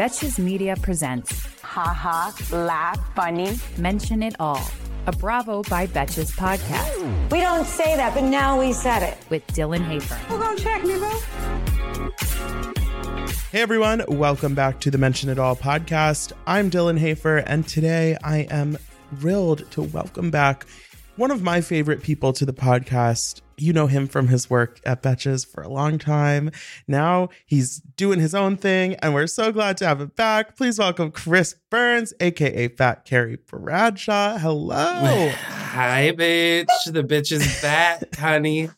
Betches Media presents Ha ha, laugh, funny. Mention It All, a Bravo by Betches podcast We don't say that, but now we said it. with Dylan Hafer. We're gonna check me, bro. Hey everyone, welcome back to the Mention It All podcast. I'm Dylan Hafer, and today I am thrilled to welcome back one of my favorite people to the podcast. You know him from his work at Betches for a long time. Now he's doing his own thing, and we're so glad to have him back. Please welcome Chris Burns, aka Fat Carrie Bradshaw. Hello. Hi, bitch. The bitch is back, honey.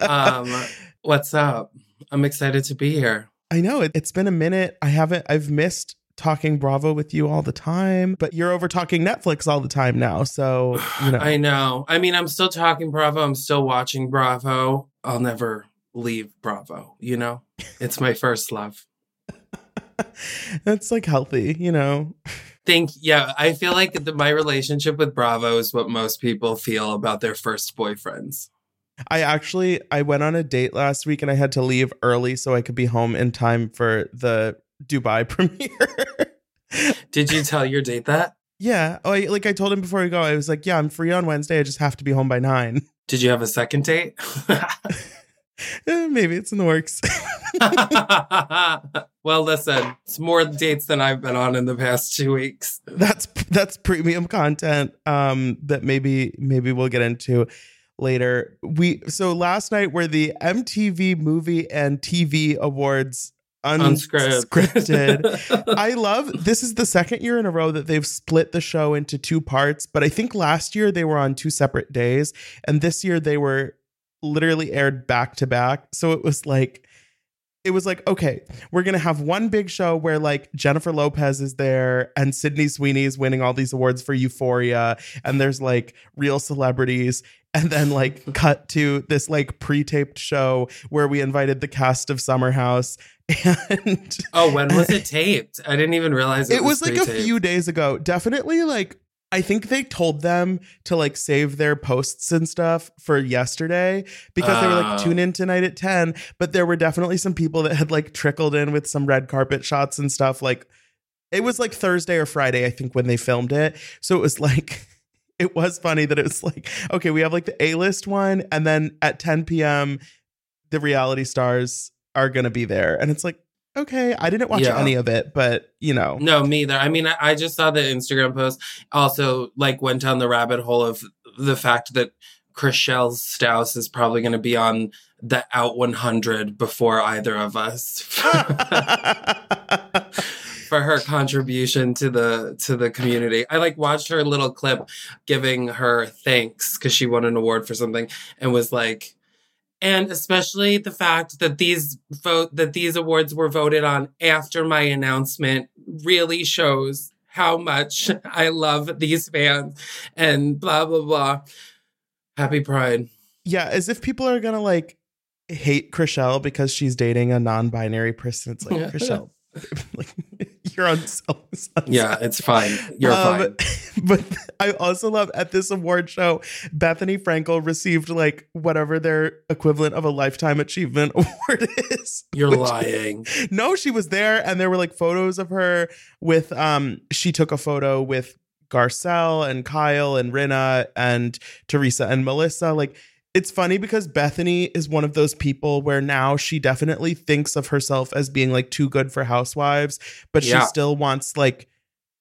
Um, what's up? I'm excited to be here. I know it, it's been a minute. I haven't, I've missed talking Bravo with you all the time, but you're over talking Netflix all the time now. So, you know. I know. I mean, I'm still talking Bravo. I'm still watching Bravo. I'll never leave Bravo, you know? It's my first love. That's like healthy, you know. Think, yeah, I feel like the, my relationship with Bravo is what most people feel about their first boyfriends. I actually I went on a date last week and I had to leave early so I could be home in time for the Dubai premiere. Did you tell your date that? yeah, oh, I, like I told him before we go, I was like, "Yeah, I'm free on Wednesday. I just have to be home by nine. Did you have a second date? Eh, Maybe it's in the works." well, listen, it's more dates than I've been on in the past two weeks. that's that's premium content um that maybe maybe we'll get into later we so last night were the mtv movie and tv awards Unscripted. unscripted i love this is the second year in a row that they've split the show into two parts but i think last year they were on two separate days and this year they were literally aired back to back so it was like it was like, okay, we're gonna have one big show where like Jennifer Lopez is there and Sydney Sweeney is winning all these awards for Euphoria, and there's like real celebrities, and then like cut to this like pre-taped show where we invited the cast of Summer House, and oh, when was it taped? I didn't even realize it, it was like a few days ago. Definitely like I think they told them to like save their posts and stuff for yesterday because they were like Oh. tune in tonight at 10, but there were definitely some people that had like trickled in with some red carpet shots and stuff like it was like Thursday or Friday I think when they filmed it. So it was like it was funny that it was like okay, we have like the A-list one and then at 10 p.m. the reality stars are going to be there and it's like okay, I didn't watch Yeah. any of it, but you know. No, me either. I mean, I, I just saw the Instagram post. Also, like, went down the rabbit hole of the fact that Chrishell Stause is probably going to be on the Out 100 before either of us for her contribution to the to the community. I like watched her little clip giving her thanks because she won an award for something and was like. And especially the fact that these vote that these awards were voted on after my announcement really shows how much I love these fans and blah blah blah. Happy Pride. yeah, as if people are gonna like hate Chrishell because she's dating a non-binary person. It's like. Chrishell, like you're on. Yeah, it's fine. You're Um, fine. But I also love at this award show, Bethenny Frankel received like whatever their equivalent of a lifetime achievement award is. You're which- lying. No, she was there, and there were like photos of her with. Um, she took a photo with Garcelle and Kyle and Rinna and Teresa and Melissa. Like, it's funny because Bethenny is one of those people where now she definitely thinks of herself as being like too good for housewives, but Yeah. she still wants like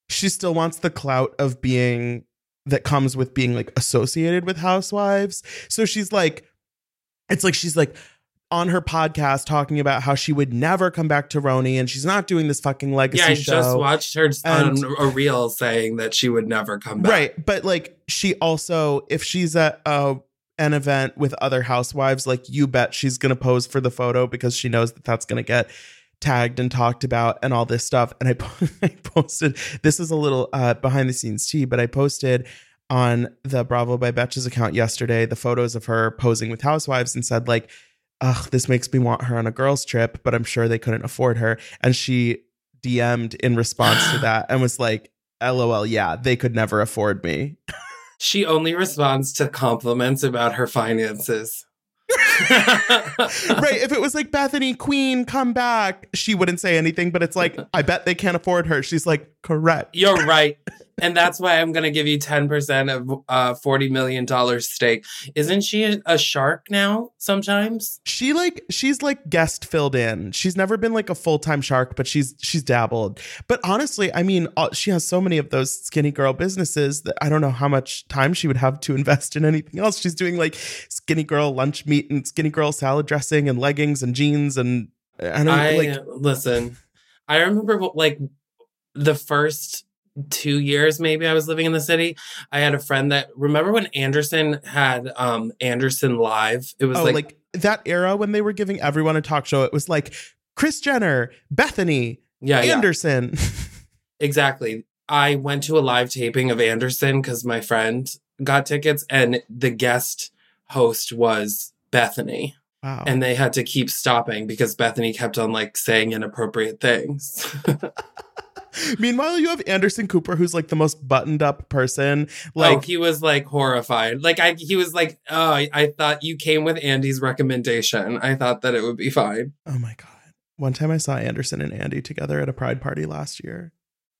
she still wants the clout of being that comes with being like associated with housewives. So she's like it's like she's like on her podcast talking about how she would never come back to RHONY and she's not doing this fucking legacy Yeah, I show. just watched her And- on a reel saying that she would never come back. Right. But like she also, if she's at a an event with other housewives, like you bet she's going to pose for the photo because she knows that that's going to get tagged and talked about and all this stuff. And I, I posted this is a little uh, behind the scenes tea, but I posted on the Bravo by Betches account yesterday the photos of her posing with housewives and said like, "Ugh, this makes me want her on a girls trip," but I'm sure they couldn't afford her. And she DM'd in response to that and was like, "LOL, yeah, they could never afford me." She only responds to compliments about her finances. right. If it was like Bethenny Queen, come back, she wouldn't say anything, but it's like, I bet they can't afford her. She's like, correct. You're right. And that's why I'm going to give you 10% of uh, $40 million stake. Isn't she a, shark now sometimes? She like she's like guest filled in. She's never been like a full-time shark, but she's she's dabbled. But honestly, I mean, uh, she has so many of those skinny girl businesses that I don't know how much time she would have to invest in anything else. She's doing like skinny girl lunch meat and skinny girl salad dressing and leggings and jeans and I don't I like listen. I remember like the first two years maybe I was living in the city. I had a friend that remember when Anderson had um Anderson Live. It was oh, like, like that era when they were giving everyone a talk show. It was like Kris Jenner, Bethenny, yeah, yeah, Anderson. exactly. I went to a live taping of Anderson because my friend got tickets, and the guest host was Bethenny. wow. And they had to keep stopping because Bethenny kept on like saying inappropriate things. Meanwhile, you have Anderson Cooper, who's like the most buttoned up person. like Like, he was like horrified. Like I he was like, Oh, I, I thought you came with Andy's recommendation. I thought that it would be fine. oh my God. One time I saw Anderson and Andy together at a pride party last year.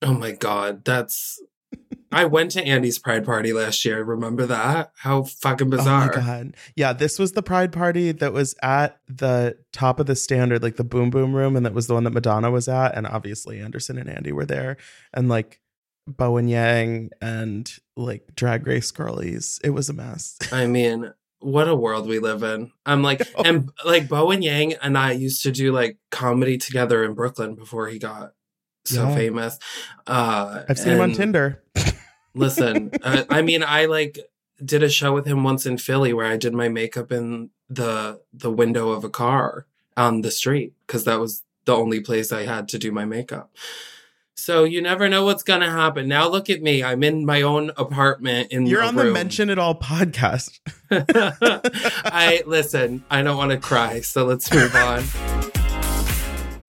Oh my god, that's I went to Andy's pride party last year. Remember that? How fucking bizarre. Oh my God. Yeah, this was the pride party that was at the top of the standard, like the boom boom room. And that was the one that Madonna was at. And obviously Anderson and Andy were there. And like Bowen Yang and like drag race girlies. It was a mess. I mean, what a world we live in. I'm like, and like Bowen Yang and I used to do like comedy together in Brooklyn before he got so Yeah. famous. Uh, I've seen him on Tinder. Listen, uh, I mean, I like did a show with him once in Philly where I did my makeup in the the window of a car on the street because that was the only place I had to do my makeup. So you never know what's gonna happen. Now look at me. I'm in my own apartment in You're on the. Mention It All podcast. I listen. I don't want to cry, so let's move on.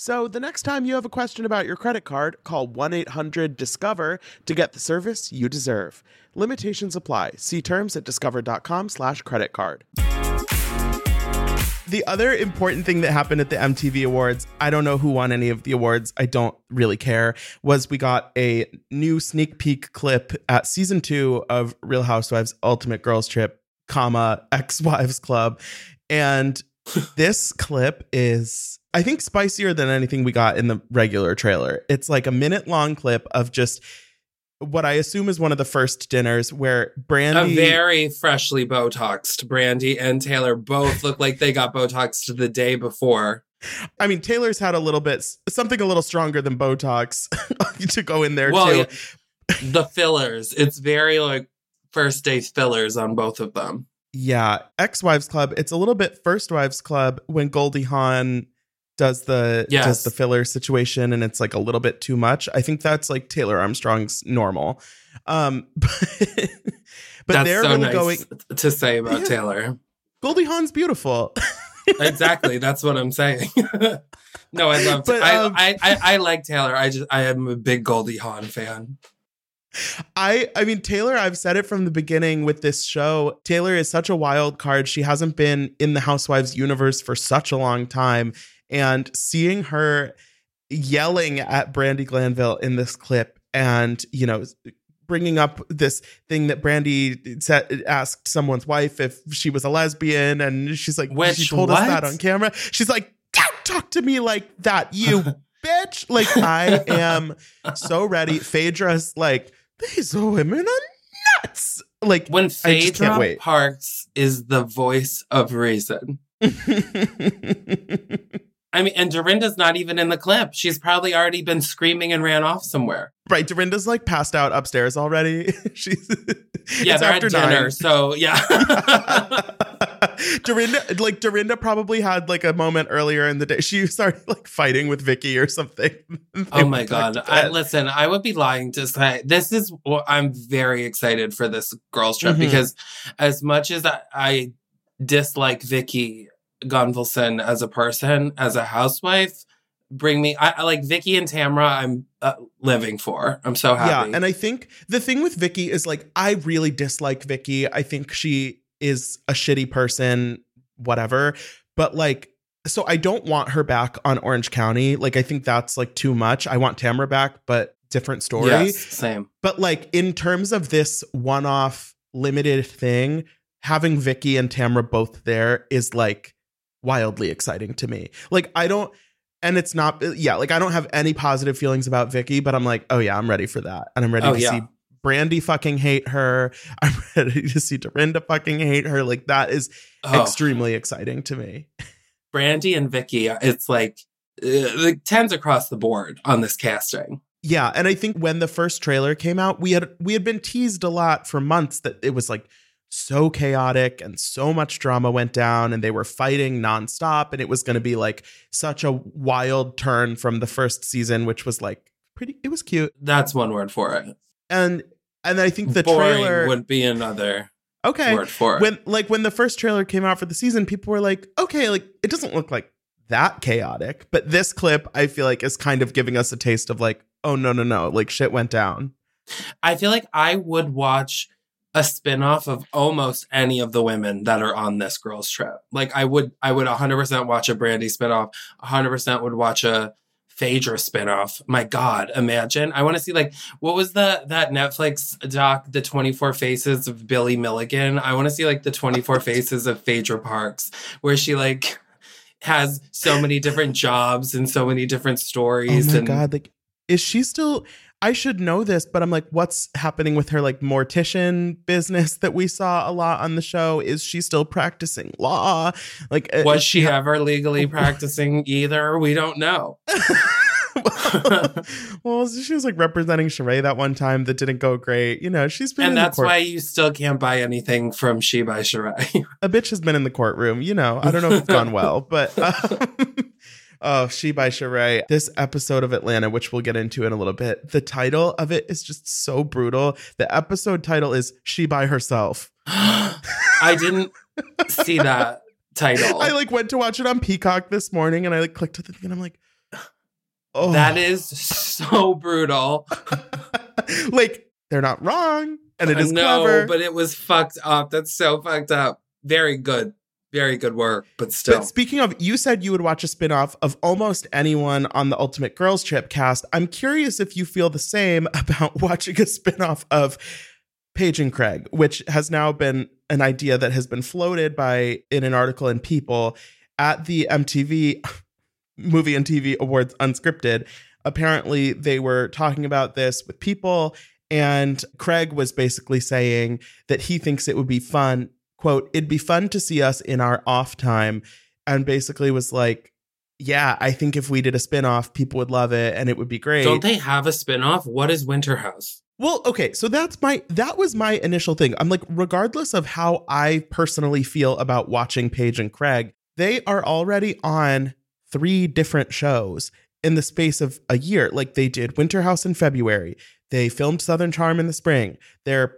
So the next time you have a question about your credit card, call 1 800 Discover to get the service you deserve. Limitations apply. See terms at discover.com/slash credit card. The other important thing that happened at the MTV Awards, I don't know who won any of the awards, I don't really care, was we got a new sneak peek clip at season two of Real Housewives Ultimate Girls Trip, comma, Ex Wives Club. And this clip is, I think, spicier than anything we got in the regular trailer. It's like a minute long clip of just what I assume is one of the first dinners where Brandi. A very freshly Botoxed Brandi and Taylor both look like they got Botoxed the day before. I mean, Taylor's had a little bit something a little stronger than Botox to go in there Well, too. yeah, the fillers. It's very like first day fillers on both of them. Yeah, Ex Wives Club. It's a little bit First Wives Club when Goldie Hawn does the Yes. does the filler situation, and it's like a little bit too much. I think that's like Taylor Armstrong's normal. Um, but, but That's they're so really nice going. to say about Yeah. Taylor. Goldie Hawn's beautiful. exactly. That's what I'm saying. no, I love. But, I, um, I, I I like Taylor. I just I am a big Goldie Hawn fan. I I mean Taylor, I've said it from the beginning with this show. Taylor is such a wild card. She hasn't been in the Housewives universe for such a long time and seeing her yelling at Brandi Glanville in this clip and, you know, bringing up this thing that Brandi said asked someone's wife if she was a lesbian and she's like Which she told us that on camera. She's like, "Don't talk to me like that, you bitch. Like I am so ready. Phaedra's like, these women are nuts. Like When I just can't Phaedra. Parks is the voice of reason. I mean, and Dorinda's not even in the clip. She's probably already been screaming and ran off somewhere. right, Dorinda's like passed out upstairs already. She's Yeah, they're after at dinner. nine. So yeah. Dorinda, like Dorinda, probably had like a moment earlier in the day. She started like fighting with Vicki or something. Oh my god! I, listen, I would be lying to say this is. Well, I'm very excited for this girls trip Mhm. because, as much as I, I dislike Vicki Gunvalson as a person, as a housewife, bring me. I, I like Vicki and Tamra. I'm uh, living for. I'm so happy. Yeah, and I think the thing with Vicki is like I really dislike Vicki. I think she is a shitty person, whatever. But like so I don't want her back on Orange County. Like I think that's like too much. I want Tamra back, but different story. yes, same. But like in terms of this one-off limited thing, having Vicki and Tamra both there is like wildly exciting to me. Like I don't and it's not yeah, like I don't have any positive feelings about Vicki, but I'm like, "Oh yeah, I'm ready for that." And I'm ready Oh, to yeah. see Brandi fucking hate her. I'm ready to see Dorinda fucking hate her. Like that is Oh, extremely exciting to me. Brandi and Vicki. It's like uh, the tens across the board on this casting. Yeah, and I think when the first trailer came out, we had we had been teased a lot for months that it was like so chaotic and so much drama went down and they were fighting nonstop and it was going to be like such a wild turn from the first season which was like pretty it was cute. That's one word for it. And and I think the Boring trailer would be another Okay. word for it. When like when the first trailer came out for the season, people were like, "Okay, like it doesn't look like that chaotic." But this clip I feel like is kind of giving us a taste of like, "Oh no, no, no, like shit went down." I feel like I would watch a spin-off of almost any of the women that are on this girls trip. Like I would I would 100% watch a Brandi spin-off, 100% would watch a Phaedra spin-off. My god, imagine. I want to see like what was the that Netflix doc The 24 Faces of Billy Milligan? I want to see like the 24 Faces of Phaedra Parks where she like has so many different jobs and so many different stories. Oh my and god, like is she still I should know this, but I'm like, what's happening with her like mortician business that we saw a lot on the show? Is she still practicing law? Like, uh, was she ever legally practicing either? We don't know. well, she was like representing Sheree that one time that didn't go great. You know, she's been in and that's why you still can't buy anything from She by Sheree. a bitch has been in the courtroom. You know, I don't know if it's gone well, but um, oh, she by Sheree. This episode of Atlanta, which we'll get into in a little bit, the title of it is just so brutal. The episode title is "She by Herself." I didn't see that title. I like went to watch it on Peacock this morning, and I like clicked to the thing, and I'm like, oh, That is so brutal. like they're not wrong, and it uh, is no, clever. but it was fucked up. That's so fucked up. Very good. Very good work, but still. But speaking of, you said you would watch a spinoff of almost anyone on the Ultimate Girls Trip cast. I'm curious if you feel the same about watching a spinoff of Paige and Craig, which has now been an idea that has been floated by in an article in People at the MTV Movie and TV Awards Unscripted. Apparently, they were talking about this with people, and Craig was basically saying that he thinks it would be fun quote, it'd be fun to see us in our off time. And basically was like, yeah, I think if we did a spinoff, people would love it and it would be great. Don't they have a spinoff? What is Winter House? Well, okay, so that's my that was my initial thing. I'm like, regardless of how I personally feel about watching Paige and Craig, they are already on three different shows in the space of a year. Like they did Winter House in February. They filmed Southern Charm in the spring. They're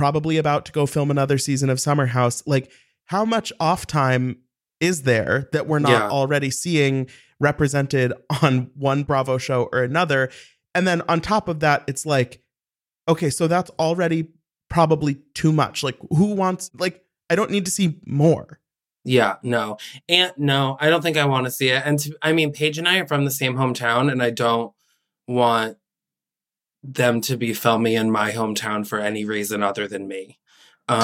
probably about to go film another season of Summer House. Like, how much off time is there that we're not Yeah. already seeing represented on one Bravo show or another? And then on top of that, it's like, okay, so that's already probably too much. Like, who wants, like, I don't need to see more. Yeah, no. And no, I don't think I want to see it. And to, I mean, Paige and I are from the same hometown, and I don't want them to be filming in my hometown for any reason other than me. Um,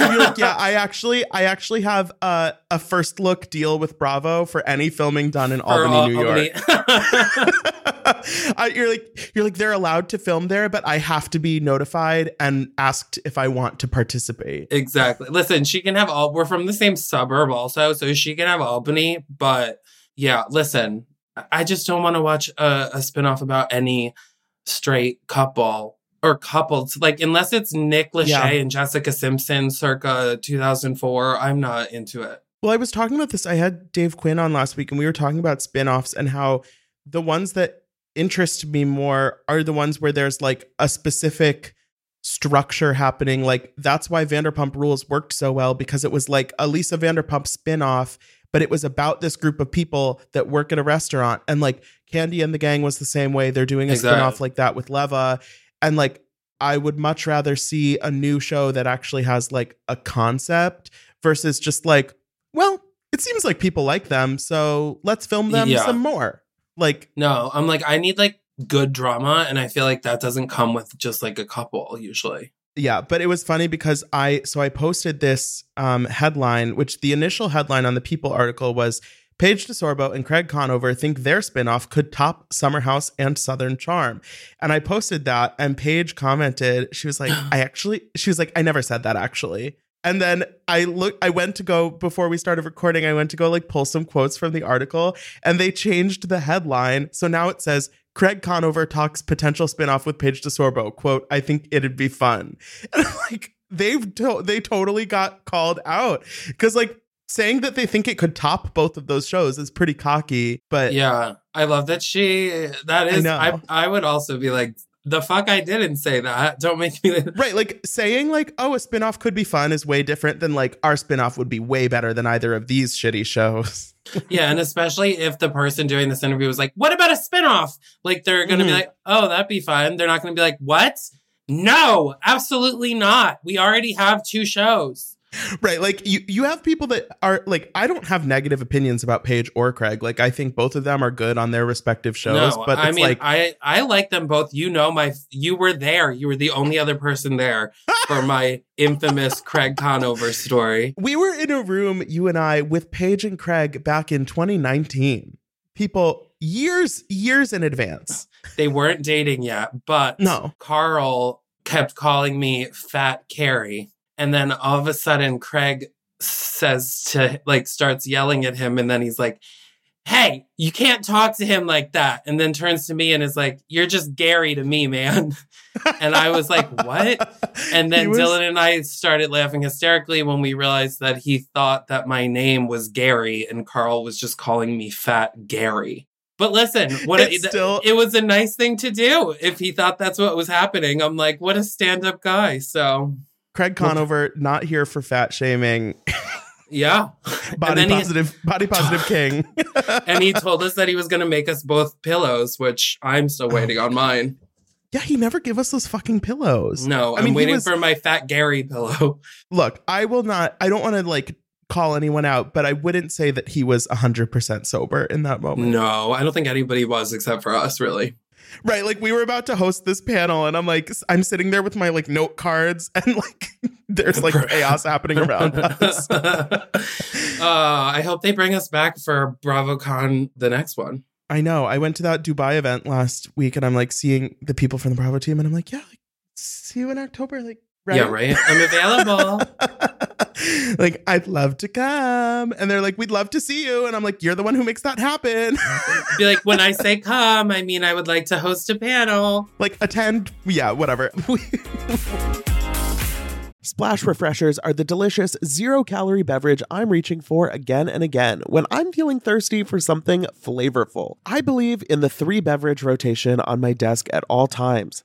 like, yeah, I actually, I actually have a, a first look deal with Bravo for any filming done in for Albany, Al- New York. Albany- I, you're like, you're like, they're allowed to film there, but I have to be notified and asked if I want to participate. exactly. Listen, she can have all. We're from the same suburb, also, so she can have Albany. But yeah, listen, I just don't want to watch a, a spinoff about any straight couple or couples. Like, unless it's Nick Lachey Yeah. and Jessica Simpson, circa 2004, I'm not into it. Well, I was talking about this. I had Dave Quinn on last week, and we were talking about spin-offs and how the ones that interest me more are the ones where there's like a specific structure happening. Like that's why Vanderpump Rules worked so well because it was like a Lisa Vanderpump spin-off, but it was about this group of people that work at a restaurant. And like Kandi and the Gang was the same way. They're doing a Exactly. spin-off like that with Leva. And like I would much rather see a new show that actually has like a concept versus just like, well, it seems like people like them, so let's film them Yeah. some more. Like, No, I'm like, I need like good drama, and I feel like that doesn't come with just like a couple usually. yeah, but it was funny because I so I posted this um, headline, which the initial headline on the People article was Paige DeSorbo and Craig Conover think their spinoff could top Summer House and Southern Charm. And I posted that and Paige commented, she was like, I actually she was like, I never said that actually. And then I look I went to go before we started recording, I went to go like pull some quotes from the article and they changed the headline. So now it says Craig Conover talks potential spinoff with Paige DeSorbo. Quote, I think it'd be fun. And I'm like, they've to- they totally got called out. Cause like saying that they think it could top both of those shows is pretty cocky. But Yeah, I love that she. That is, know. I, I would also be like, the fuck, I didn't say that. Don't make me. Right, like saying like, oh, a spinoff could be fun is way different than like our spinoff would be way better than either of these shitty shows. yeah, and especially if the person doing this interview was like, "What about a spinoff?" Like they're gonna be Mhm. like, "Oh, that'd be fun." They're not gonna be like, "What?" No, absolutely not. We already have two shows. Right, like you you have people that are like I don't have negative opinions about Paige or Craig. Like I think both of them are good on their respective shows, no, but I it's mean, like I I like them both. You know, my you were there. You were the only other person there for my infamous Craig Conover story. we were in a room, you and I, with Paige and Craig back in 2019. People years, years in advance. They weren't dating yet, but No. Carl kept calling me Fat Carrie. And then all of a sudden, Craig says to, like, starts yelling at him. And then he's like, Hey, you can't talk to him like that. And then turns to me and is like, You're just Gary to me, man. And I was like, What? And then was- Dylan and I started laughing hysterically when we realized that he thought that my name was Gary and Carl was just calling me Fat Gary. But listen, what still- it was a nice thing to do. If he thought that's what was happening, I'm like, what a stand-up guy. So Craig Conover not here for fat shaming. yeah, Body positive, body positive king. And he told us that he was going to make us both pillows, which I'm still waiting on mine. yeah, he never gave us those fucking pillows. No, I I'm mean, waiting was- for my Fat Gary pillow. Look, I will not. I don't want to like call anyone out, but I wouldn't say that he was hundred percent sober in that moment. No, I don't think anybody was except for us, really. Right, like we were about to host this panel, and I'm like, I'm sitting there with my like note cards, and like there's like chaos happening around us. uh, I hope they bring us back for BravoCon, the next one. I know. I went to that Dubai event last week, and I'm like seeing the people from the Bravo team, and I'm like, yeah, like, see you in October, like, right? Yeah, right. I'm available. like, I'd love to come, and they're like, we'd love to see you, and I'm like, you're the one who makes that happen. Be like, when I say come, I mean I would like to host a panel. like, attend, yeah, whatever. Splash refreshers are the delicious zero calorie beverage I'm reaching for again and again when I'm feeling thirsty for something flavorful. I believe in the three beverage rotation on my desk at all times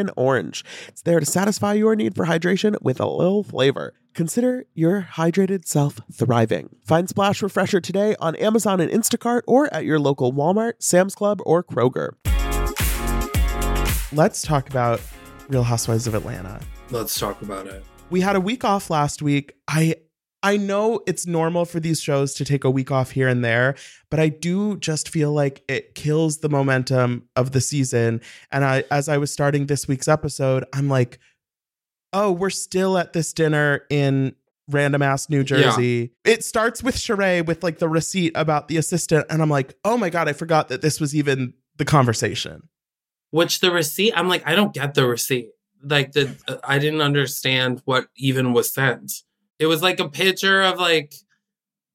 orange. It's there to satisfy your need for hydration with a little flavor. Consider your hydrated self thriving. Find Splash Refresher today on Amazon and Instacart or at your local Walmart, Sam's Club, or Kroger. Let's talk about Real Housewives of Atlanta. Let's talk about it. We had a week off last week. I I know it's normal for these shows to take a week off here and there, but I do just feel like it kills the momentum of the season. And I as I was starting this week's episode, I'm like, "Oh, we're still at this dinner in random ass New Jersey." It starts with Sheree with like the receipt about the assistant and I'm like, "Oh my god, I forgot that this was even the conversation." Which the receipt, I'm like, I don't get the receipt. Like the uh, I didn't understand what even was sent. It was like a picture of like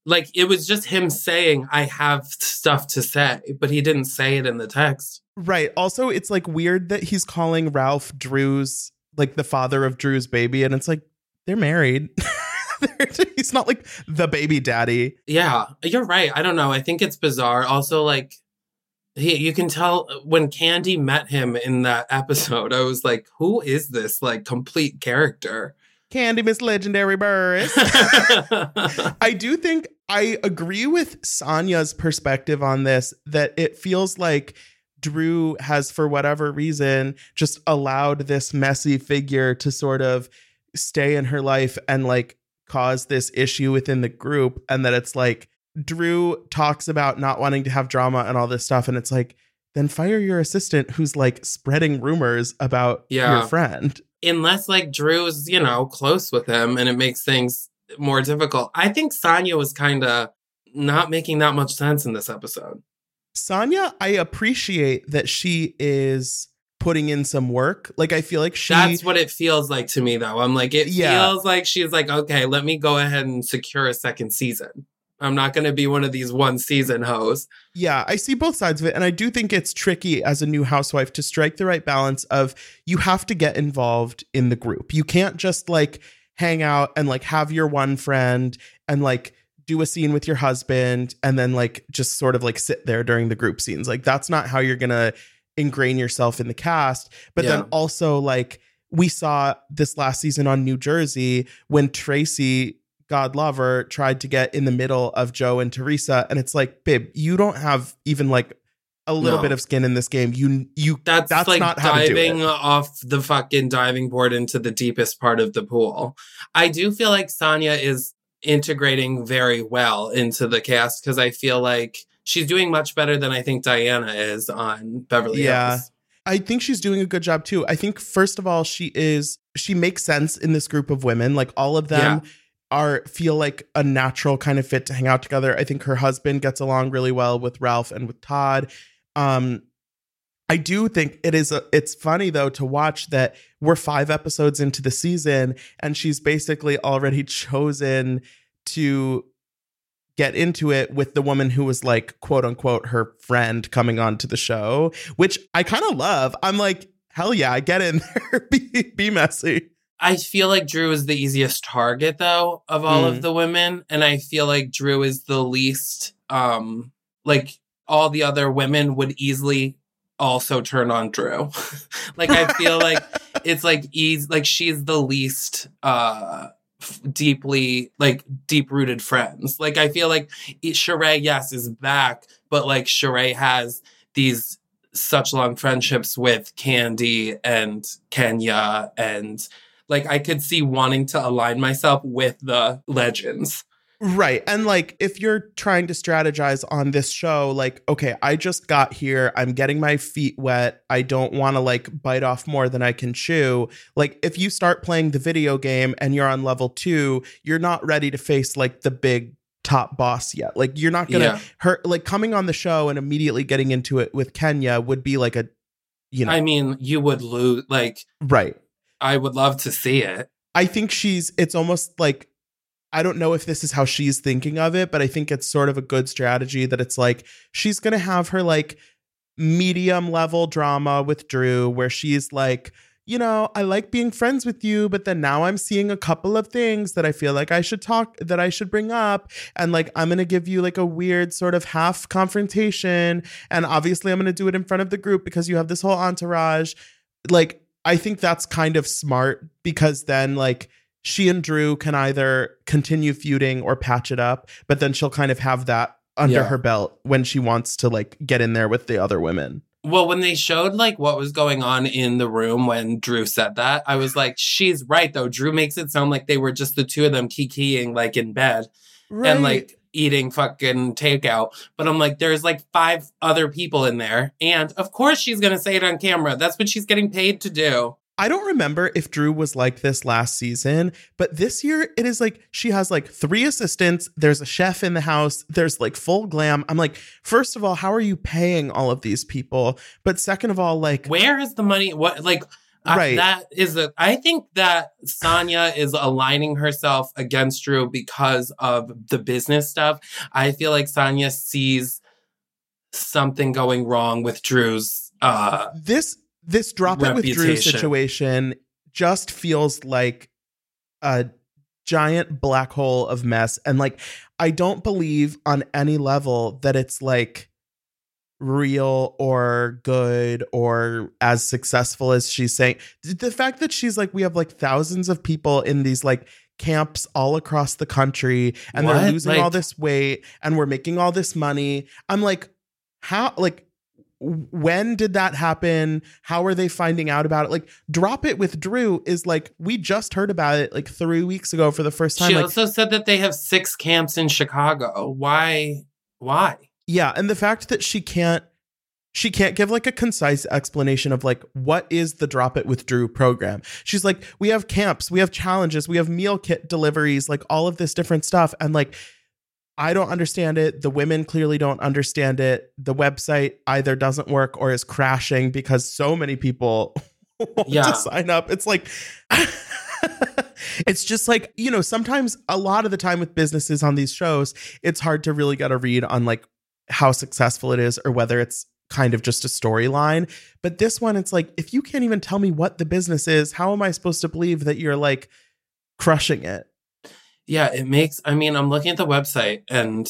like it was just him saying I have stuff to say, but he didn't say it in the text. Right. Also, it's like weird that he's calling Ralph Drew's like the father of Drew's baby, and it's like they're married. he's not like the baby daddy. Yeah, you're right. I don't know. I think it's bizarre. Also, like he, you can tell uh, when Kandi met him in that episode, I was like, who is this like complete character? Kandi Miss Legendary Burruss. I do think I agree with Sanya's perspective on this that it feels like Drew has, for whatever reason, just allowed this messy figure to sort of stay in her life and like cause this issue within the group. And that it's like Drew talks about not wanting to have drama and all this stuff. And it's like, then fire your assistant who's like spreading rumors about Yeah. your friend. Unless like Drew's, you know, close with him and it makes things more difficult. I think Sanya was kind of not making that much sense in this episode. Sanya, I appreciate that she is putting in some work. Like I feel like she That's what it feels like to me, though. I'm like, it Yeah. feels like she's like, okay, let me go ahead and secure a second season. I'm not going to be one of these one season hoes. Yeah, I see both sides of it. And I do think it's tricky as a new housewife to strike the right balance of you have to get involved in the group. You can't just like hang out and like have your one friend and like do a scene with your husband and then like just sort of like sit there during the group scenes. Like that's not how you're going to ingrain yourself in the cast. But then also like we saw this last season on New Jersey when Tracy God lover tried to get in the middle of Joe and Teresa. And it's like, babe, you don't have even like a little No. bit of skin in this game. You you That's, That's like not how to do diving off the fucking diving board into the deepest part of the pool. I do feel like Sanya is integrating very well into the cast because I feel like she's doing much better than I think Diana is on Beverly Yeah. Hills. I think she's doing a good job too. I think first of all, she is she makes sense in this group of women. Like all of them are feel like a natural kind of fit to hang out together. I think her husband gets along really well with Ralph and with Todd. Um I do think it is a, it's funny though to watch that we're 5 episodes into the season and she's basically already chosen to get into it with the woman who was like quote unquote her friend coming on to the show, which I kind of love. I'm like, hell yeah, get in there, be, be messy. I feel like Drew is the easiest target though of all Mm. of the women and I feel like Drew is the least um like all the other women would easily also turn on Drew. like I feel like it's like easy like she's the least uh f- deeply like deep rooted friends. Like I feel like Sheree yes is back but like Sheree has these such long friendships with Kandi and Kenya and like I could see wanting to align myself with the legends. Right. And like if you're trying to strategize on this show, like, okay, I just got here. I'm getting my feet wet. I don't want to like bite off more than I can chew. Like if you start playing the video game and you're on level two, you're not ready to face like the big top boss yet. Like you're not gonna Yeah. hurt like coming on the show and immediately getting into it with Kenya would be like a you know, I mean, you would lose. Like, right. I would love to see it. I think she's it's almost like I don't know if this is how she's thinking of it, but I think it's sort of a good strategy that it's like she's going to have her like medium level drama with Drew where she's like, you know, I like being friends with you, but then now I'm seeing a couple of things that I feel like I should talk that I should bring up and like I'm going to give you like a weird sort of half confrontation and obviously I'm going to do it in front of the group because you have this whole entourage. Like I think that's kind of smart because then like she and Drew can either continue feuding or patch it up, but then she'll kind of have that under Yeah. her belt when she wants to like get in there with the other women. Well, when they showed like what was going on in the room when Drew said that, I was like, she's right though. Drew makes it sound like they were just the two of them kikiing like in bed and like eating fucking takeout. But I'm like, there's like five other people in there. And of course she's gonna say it on camera. That's what she's getting paid to do. I don't remember if Drew was like this last season, but this year it is like she has like three assistants. There's a chef in the house. There's like full glam. I'm like, first of all, how are you paying all of these people? But second of all, like, Where is the money? What like I- Right. that is a I think that Sanya is aligning herself against Drew because of the business stuff. I feel like Sanya sees something going wrong with Drew's uh this this drop it with Drew situation just feels like a giant black hole of mess and like I don't believe on any level that it's like real or good or as successful as she's saying the fact that she's like we have like thousands of people in these like camps all across the country and they're What? losing all this weight and we're making all this money i'm like how like when did that happen how are they finding out about it like drop it with drew is like we just heard about it like three weeks ago for the first time she like also said that they have six camps in Chicago. Why why? Yeah, and the fact that she can't she can't give like a concise explanation of like what is the drop it with Drew program. She's like, we have camps, we have challenges, we have meal kit deliveries, like all of this different stuff. And like I don't understand it. The women clearly don't understand it. The website either doesn't work or is crashing because so many people want Yeah. to sign up. It's like it's just like, you know, sometimes a lot of the time with businesses on these shows, it's hard to really get a read on like how successful it is or whether it's kind of just a storyline. But this one, it's like, if you can't even tell me what the business is, how am I supposed to believe that you're like crushing it? Yeah, it makes I mean, I'm looking at the website and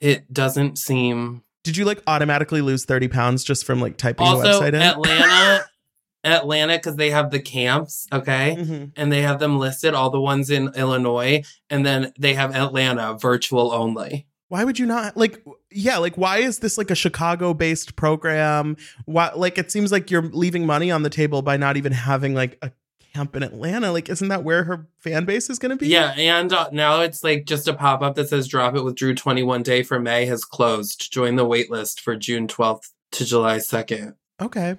it doesn't seem Did you like automatically lose 30 pounds just from like typing the website in? Atlanta Atlanta because they have the camps, okay? Mhm. And they have them listed, all the ones in Illinois, and then they have Atlanta virtual only. Why would you not like yeah, like why is this like a Chicago based program? Why like it seems like you're leaving money on the table by not even having like a camp in Atlanta. Like isn't that where her fan base is going to be? Yeah, and uh, now it's like just a pop up that says "Drop It with Drew 21 Day for May has closed. Join the wait list for June 12th to July 2nd." Okay.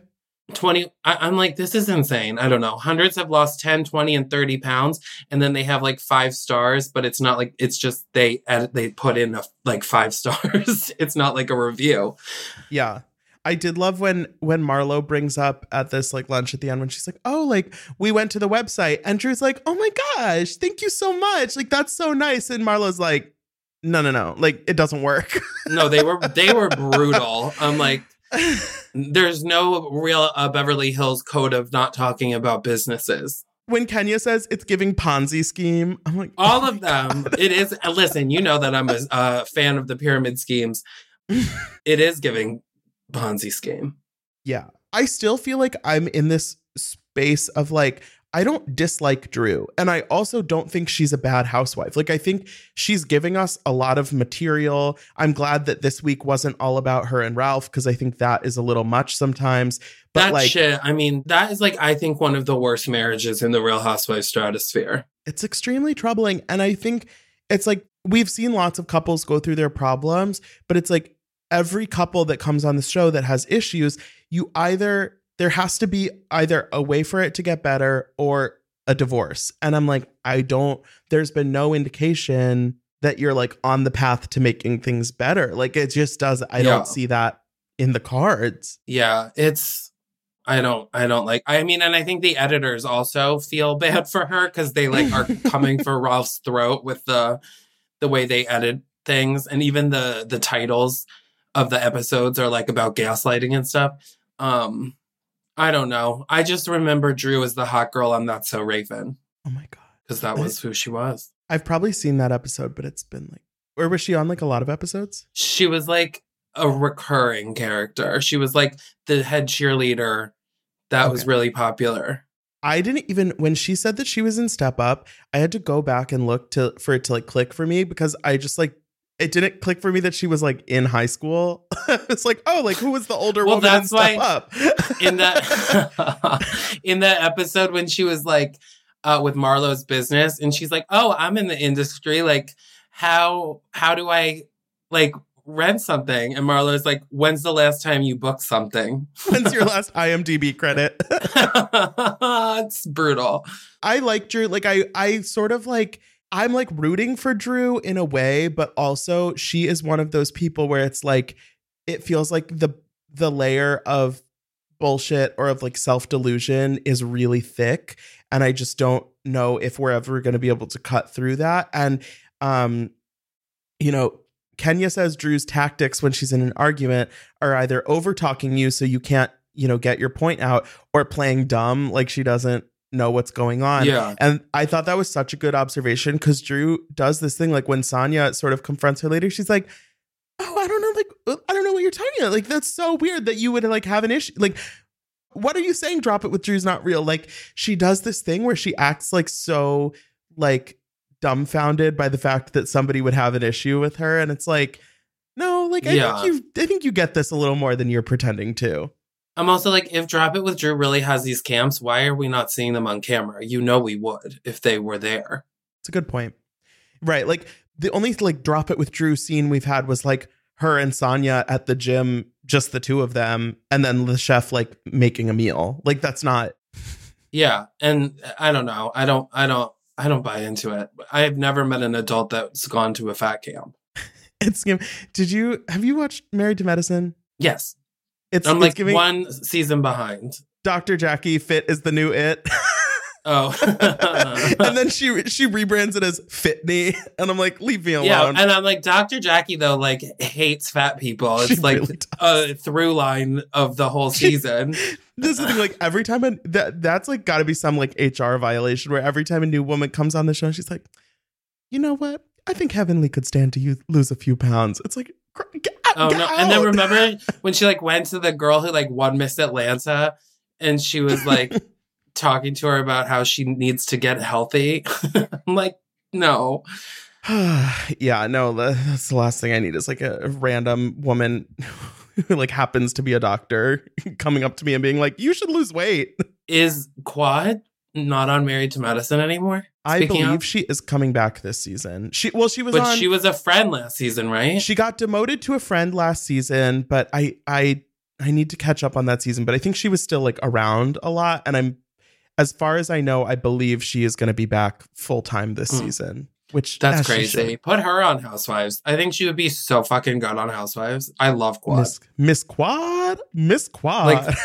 20 I, i'm like this is insane i don't know hundreds have lost 10 20 and 30 pounds and then they have like five stars but it's not like it's just they edit, they put in a, like five stars it's not like a review Yeah. I did love when when Marlo brings up at this like lunch at the end when she's like, "Oh, like we went to the website." And Drew's like, "Oh my gosh, thank you so much. Like that's so nice." And Marlo's like, "No, no, no. Like it doesn't work." no they were they were brutal i'm like there's no real uh, beverly hills code of not talking about businesses when Kenya says it's giving Ponzi scheme, I'm like, all "Oh of them God." it is uh, listen you know that i'm a uh, fan of the pyramid schemes it is giving ponzi scheme Yeah. I still feel like I'm in this space of like, I don't dislike Drew. And I also don't think she's a bad housewife. Like, I think she's giving us a lot of material. I'm glad that this week wasn't all about her and Ralph because I think that is a little much sometimes. But that like, shit, I mean, that is like, I think one of the worst marriages in the Real Housewives stratosphere. it's extremely troubling. And I think it's like we've seen lots of couples go through their problems, but it's like every couple that comes on the show that has issues, you either there has to be either a way for it to get better or a divorce. And I'm like, I don't, there's been no indication that you're like on the path to making things better. Like it just does, I Yeah. don't see that in the cards. Yeah, it's I don't I don't like I mean and I think the editors also feel bad for her cuz they like are coming for Ralph's throat with the the way they edit things and even the the titles of the episodes are like about gaslighting and stuff. Um I don't know. I just remember Drew as the hot girl on That's So Raven Oh my god. cuz that was who she was. I've probably seen that episode, but it's been like or was she on like a lot of episodes? She was like a recurring character. She was like the head cheerleader that was really popular. I didn't even when she said that she was in Step Up, I had to go back and look to for it to like click for me because I just like it didn't click for me that she was like in high school. it's like, oh, like who was the older Well, woman that's why Up? in that in that episode when she was like uh, with Marlo's business and she's like, "Oh, I'm in the industry. Like, how how do I like rent something?" And Marlo's like, "When's the last time you booked something?" When's your last IMDb credit? it's brutal. I like Drew. Like I I sort of like I'm like rooting for Drew in a way, but also she is one of those people where it's like it feels like the the layer of bullshit or of like self-delusion is really thick and I just don't know if we're ever going to be able to cut through that and um you know Kenya says Drew's tactics when she's in an argument are either over talking you so you can't, you know, get your point out or playing dumb like she doesn't know what's going on. Yeah. And I thought that was such a good observation because Drew does this thing like when Sanya sort of confronts her later, she's like, Oh, I don't know, like uh, I don't know what you're talking about. Like that's so weird that you would like have an issue. Like, what are you saying? Drop it with Drew's not real. Like she does this thing where she acts like so like dumbfounded by the fact that somebody would have an issue with her, and it's like, no, like I Yeah. think you, I think you get this a little more than you're pretending to. I'm also like, if Drop It with Drew really has these camps, why are we not seeing them on camera? You know we would if they were there. It's a good point. Right. Like the only like drop it with Drew scene we've had was like her and Sanya at the gym, just the two of them, and then the chef like making a meal. Like that's not Yeah, and I don't know. I don't. I don't. I don't buy into it. I have never met an adult that's gone to a fat camp. it's did you have you watched Married to Medicine? Yes, It's, I'm it's like giving one season behind. Dr. Jackie Fit is the new it. Oh, and then she she rebrands it as Fitney. And I'm like, leave me alone. yeah, and I'm like, Dr. Jackie though, like hates fat people. It's She like really a through line of the whole season. this is the thing, like every time a, that that's like got to be some like HR violation where every time a new woman comes on the show, she's like, you know what? I think Heavenly could stand to you lose a few pounds. It's like, out, Oh no! And then remember when she like went to the girl who like won Miss Atlanta, and she was like talking to her about how she needs to get healthy. I'm like, no. yeah, no, the- that's the last thing I need is like a random woman who like happens to be a doctor coming up to me and being like, you should lose weight. Is Quad not on Married to Medicine anymore? I Speaking believe of- she is coming back this season. She well, she was but on. she was a friend last season, right? she got demoted to a friend last season, but I I I need to catch up on that season. But I think she was still like around a lot, and I'm as far as I know, I believe she is going to be back full time this Hmm. season. Which That's crazy. Put her on Housewives. I think she would be so fucking good on Housewives. I love Quad. Miss Miss Quad, Miss Quad. Like-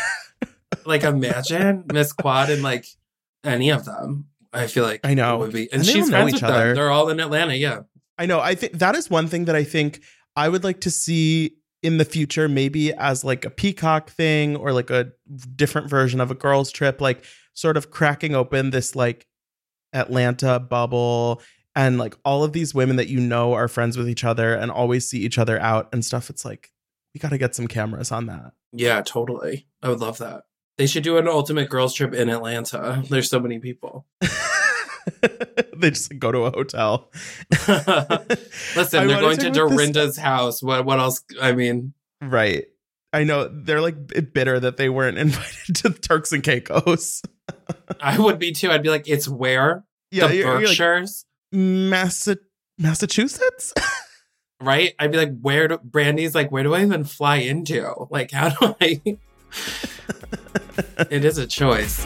like imagine Miss Quad and like any of them. I feel like I know. it would be, and, And she's friends each with them. other. They're all in Atlanta. Yeah, I know. I think that is one thing that I think I would like to see in the future, maybe as like a peacock thing or like a different version of a girls' trip, like sort of cracking open this like Atlanta bubble and like all of these women that you know are friends with each other and always see each other out and stuff. It's like we got to get some cameras on that. yeah, totally. I would love that. They should do an ultimate girls trip in Atlanta. There's so many people. they just go to a hotel. Listen, I they're going to about this- Dorinda's house. What? What else? I mean, Right. I know they're like bitter that they weren't invited to Turks and Caicos. I would be too. I'd be like, it's where Yeah, the you're- you're like, Berkshires, Massa- Massachusetts? right? I'd be like, where do Brandi's like, where do I even fly into? Like, how do I? It is a choice.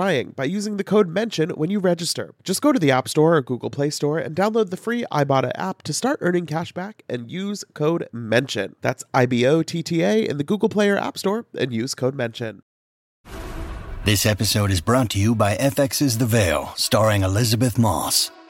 by using the code MENTION when you register. Just go to the App Store or Google Play Store and download the free Ibotta app to start earning cash back and use code MENTION. That's I B O T T A in the Google Play or App Store and use code MENTION. This episode is brought to you by FX's The Veil, starring Elisabeth Moss.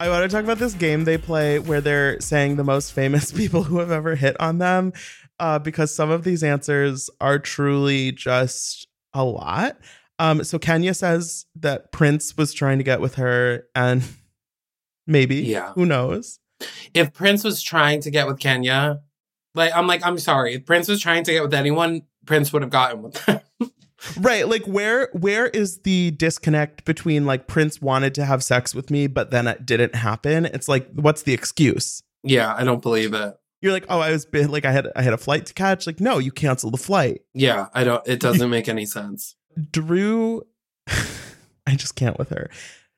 I want to talk about this game they play where they're saying the most famous people who have ever hit on them, uh, because some of these answers are truly just a lot. Um, so Kenya says that Prince was trying to get with her, and maybe, Yeah. who knows? If Prince was trying to get with Kenya, like I'm like, I'm sorry. If Prince was trying to get with anyone, Prince would have gotten with them. Right, like where where is the disconnect between like Prince wanted to have sex with me, but then it didn't happen? It's like, what's the excuse? yeah, I don't believe it. You're like, oh, I was bit like I had I had a flight to catch. Like, no, you canceled the flight. Yeah, I don't it doesn't make any sense. Drew, I just can't with her.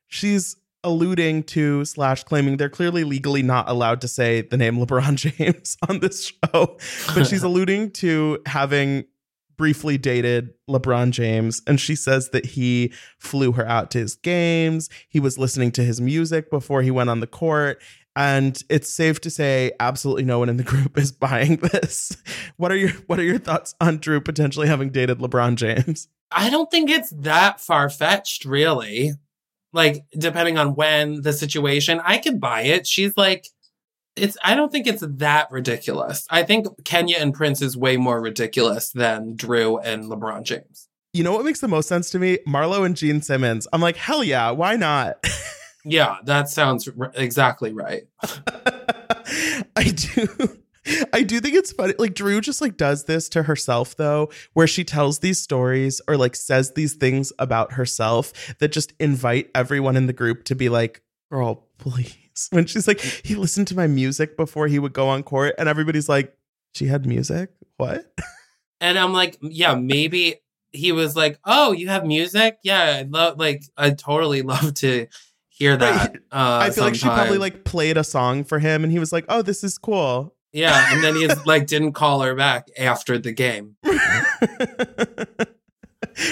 She's alluding to slash claiming they're clearly legally not allowed to say the name LeBron James on this show, but she's alluding to having briefly dated LeBron James, and she says that he flew her out to his games. He was listening to his music before he went on the court. And it's safe to say absolutely no one in the group is buying this. What are your what are your thoughts on Drew potentially having dated LeBron James? I don't think it's that far fetched, really. Like, depending on when the situation, I could buy it. She's like, it's, I don't think it's that ridiculous. I think Kenya and Prince is way more ridiculous than Drew and LeBron James. You know what makes the most sense to me? Marlo and Gene Simmons. I'm like, hell yeah, why not? Yeah, that sounds r- exactly right. I do. I do think it's funny. Like Drew just like does this to herself though, where she tells these stories or like says these things about herself that just invite everyone in the group to be like, girl, please. When she's like, he listened to my music before he would go on court, and everybody's like, she had music? What? And I'm like, yeah, maybe he was like, "Oh, you have music? Yeah, I love like I totally love to hear that." Right. Uh, I feel like she probably like played a song for him and he was like, oh, this is cool. yeah, and then he like didn't call her back after the game.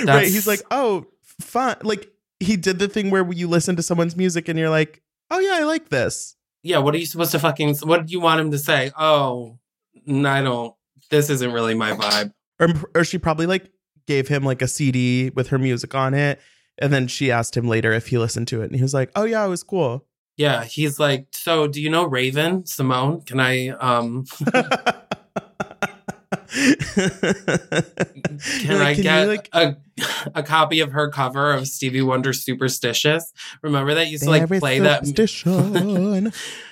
right. He's like, oh, fun. Like he did the thing where you listen to someone's music and you're like, oh yeah, I like this. Yeah, what are you supposed to fucking? What do you want him to say? Oh, I don't. This isn't really my vibe. Or, or she probably like gave him like a CD with her music on it. And then she asked him later if he listened to it. And he was like, oh yeah, it was cool. Yeah, he's like, so do you know Raven-Symoné? Can I um can I get like, a a copy of her cover of Stevie Wonder's Superstitious? Remember that used to like play that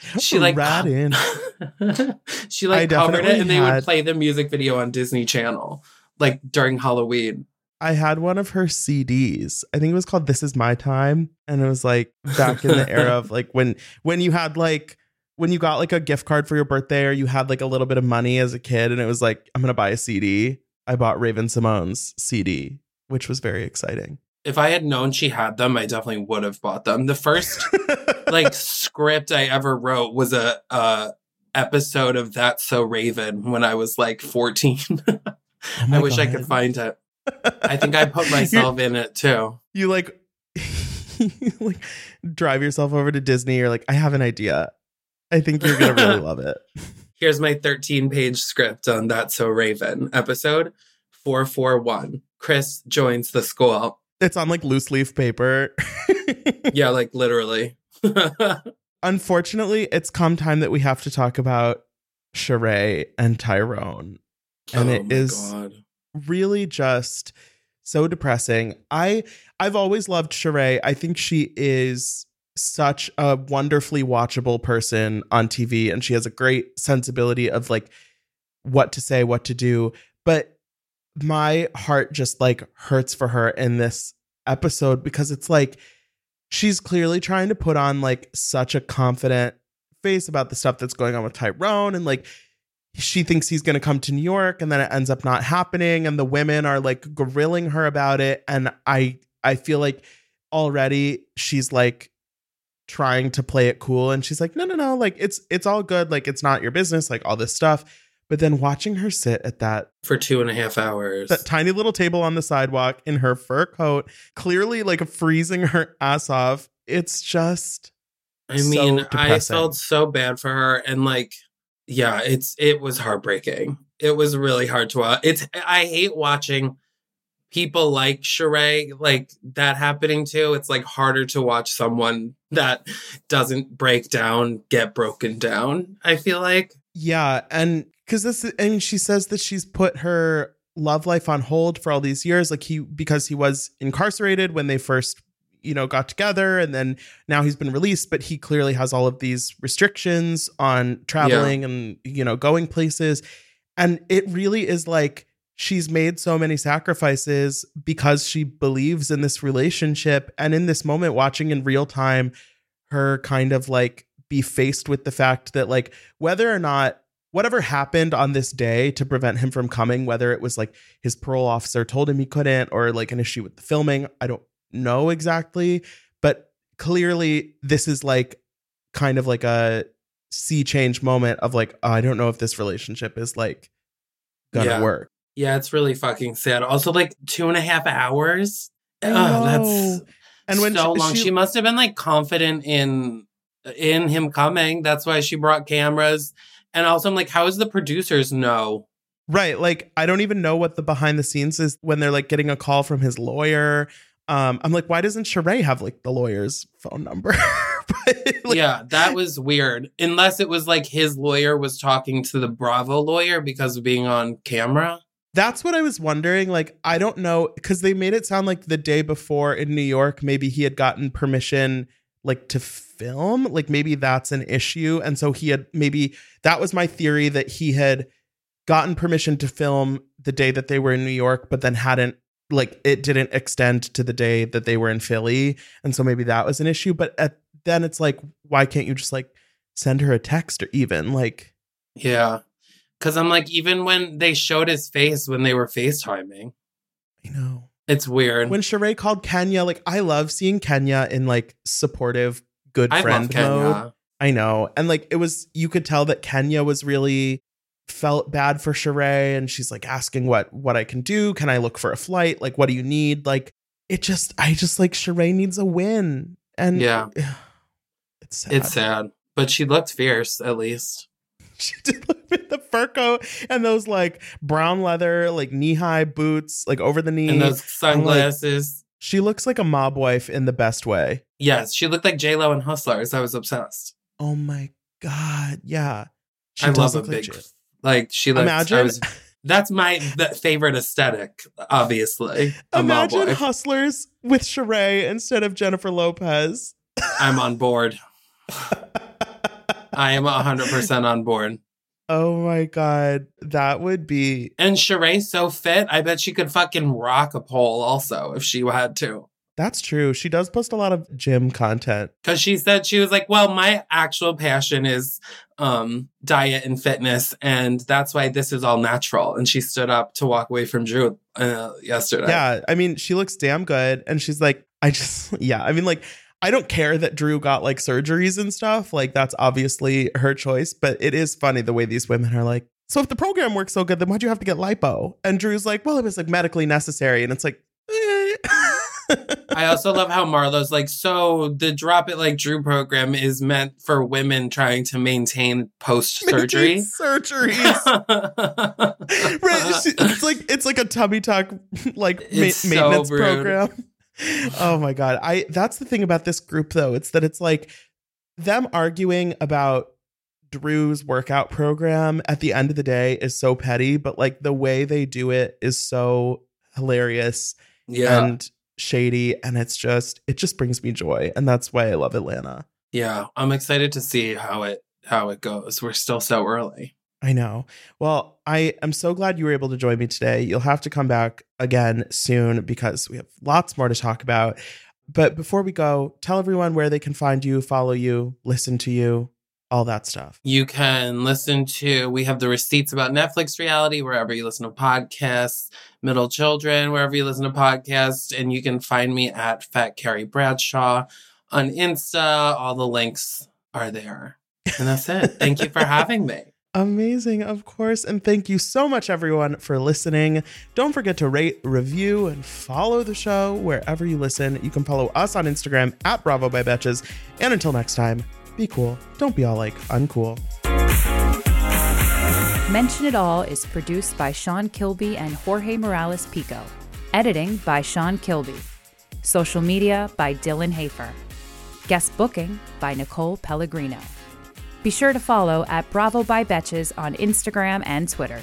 she like riding. she I like covered it and they would play the music video on Disney Channel like during Halloween. I had one of her CDs. I think it was called This Is My Time. And it was like back in the era of like when when you had like when you got like a gift card for your birthday or you had like a little bit of money as a kid and it was like, I'm gonna buy a CD. I bought Raven-Symoné's CD, which was very exciting. If I had known she had them, I definitely would have bought them. The first like script I ever wrote was a, a episode of That's So Raven when I was like 14. Oh I wish I could find it. I think I put myself in it too. you like you like drive yourself over to Disney. You're like, I have an idea. I think you're gonna really love it. Here's my 13 page script on That's So Raven episode 441. Chris joins the school. It's on like loose leaf paper. Yeah, like literally. Unfortunately, it's come time that we have to talk about Sheree and Tyrone. And oh it is God. really just so depressing. I I've always loved Sheree. I think she is such a wonderfully watchable person on TV and she has a great sensibility of like what to say, what to do. But my heart just like hurts for her in this episode because it's like she's clearly trying to put on like such a confident face about the stuff that's going on with Tyrone and like she thinks he's going to come to New York and then it ends up not happening and the women are like grilling her about it and I I feel like already she's like trying to play it cool and she's like no no no like it's it's all good like it's not your business like all this stuff but then watching her sit at that For two and a half hours. that tiny little table on the sidewalk in her fur coat clearly like freezing her ass off it's just I so mean, I felt so bad for her, and like, yeah, it's it was heartbreaking. It was really hard to watch. It's I hate watching people like Sheree like that happening too. It's like harder to watch someone that doesn't break down get broken down. I feel like Yeah, and because this, is- I mean, she says that she's put her love life on hold for all these years, like he because he was incarcerated when they first, you know, got together, and then now he's been released, but he clearly has all of these restrictions on traveling and you know going places, and it really is like she's made so many sacrifices because she believes in this relationship, and in this moment, watching in real time, her kind of like be faced with the fact that like whether or not whatever happened on this day to prevent him from coming, whether it was like his parole officer told him he couldn't or like an issue with the filming, I don't know exactly. But clearly, this is like kind of like a sea change moment of like, oh, I don't know if this relationship is like gonna Yeah. work. Yeah, it's really fucking sad. Also, like two and a half hours. Know. that's And when so she- long. she- She, must have been like confident in in him coming. That's why she brought cameras. And also, I'm like, how does the producers know? Right. Like, I don't even know what the behind the scenes is when they're like getting a call from his lawyer. Um, I'm like, why doesn't Sheree have like the lawyer's phone number? But, like, yeah, that was weird. Unless it was like his lawyer was talking to the Bravo lawyer because of being on camera. That's what I was wondering. Like, I don't know, because they made it sound like the day before in New York, maybe he had gotten permission like to film. Like, maybe that's an issue. And so he had maybe that was my theory that he had gotten permission to film the day that they were in New York, but then hadn't like it didn't extend to the day that they were in Philly. And so maybe that was an issue. But at, then it's like, why can't you just like send her a text or even like Yeah. Cause I'm like, even when they showed his face when they were FaceTiming, you know it's weird. when Sheree called Kenya, like I love seeing Kenya in like supportive, good I friend mode. I know. And like it was you could tell that Kenya was really felt bad for Sheree and she's like asking what what I can do. Can I look for a flight? Like what do you need? Like it just I just like Sheree needs a win. And Yeah. it's sad. It's sad. But she looked fierce, at least. She did look with the fur coat and those like brown leather, like knee high boots, like over the knee. And those sunglasses. she looks like a mob wife in the best way. yes, she looked like J Lo and Hustlers. I was obsessed. Oh my god, yeah. She I love a like big J- like she looked Imagine- I was, that's my the favorite aesthetic, obviously. Imagine hustlers with Sheree instead of Jennifer Lopez. I'm on board. I am 100% on board. Oh my god, that would be And Sheree's so fit, I bet she could fucking rock a pole also if she had to. that's true. She does post a lot of gym content. Because she said she was like, well, my actual passion is um, diet and fitness, and that's why this is all natural. And she stood up to walk away from Drew uh, yesterday. Yeah, I mean, she looks damn good, and she's like, I just, yeah, I mean, like, I don't care that Drew got like surgeries and stuff. Like that's obviously her choice, but it is funny the way these women are like, so if the program works so good, then why'd you have to get lipo? And Drew's like, well, it was like medically necessary. And it's like, eh. I also love how Marlo's like, so the Drop It Like Drew program is meant for women trying to maintain post surgery. surgeries. right. It's, it's like it's like a tummy tuck like ma- so maintenance program. Oh my god. I that's the thing about this group though. It's that it's like them arguing about Drew's workout program at the end of the day is so petty, but like the way they do it is so hilarious yeah. and shady and it's just it just brings me joy and that's why I love Atlanta. yeah. I'm excited to see how it how it goes. We're still so early. I know. Well, I am so glad you were able to join me today. You'll have to come back again soon because we have lots more to talk about. But before we go, tell everyone where they can find you, follow you, listen to you, all that stuff. You can listen to, we have the receipts about Netflix reality wherever you listen to podcasts, Middle Children, wherever you listen to podcasts. And you can find me at Fat Carrie Bradshaw on Insta. All the links are there. And that's it. Thank you for having me. Amazing, of course. And thank you so much, everyone, for listening. Don't forget to rate, review, and follow the show wherever you listen. You can follow us on Instagram at Bravo by Betches. And until next time, be cool. Don't be all like uncool. Mention It All is produced by Sean Kilby and Jorge Morales Pico. Editing by Sean Kilby. Social media by Dylan Hafer. Guest booking by Nicole Pellegrino. Be sure to follow at Bravo by Betches on Instagram and Twitter.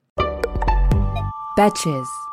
Betches.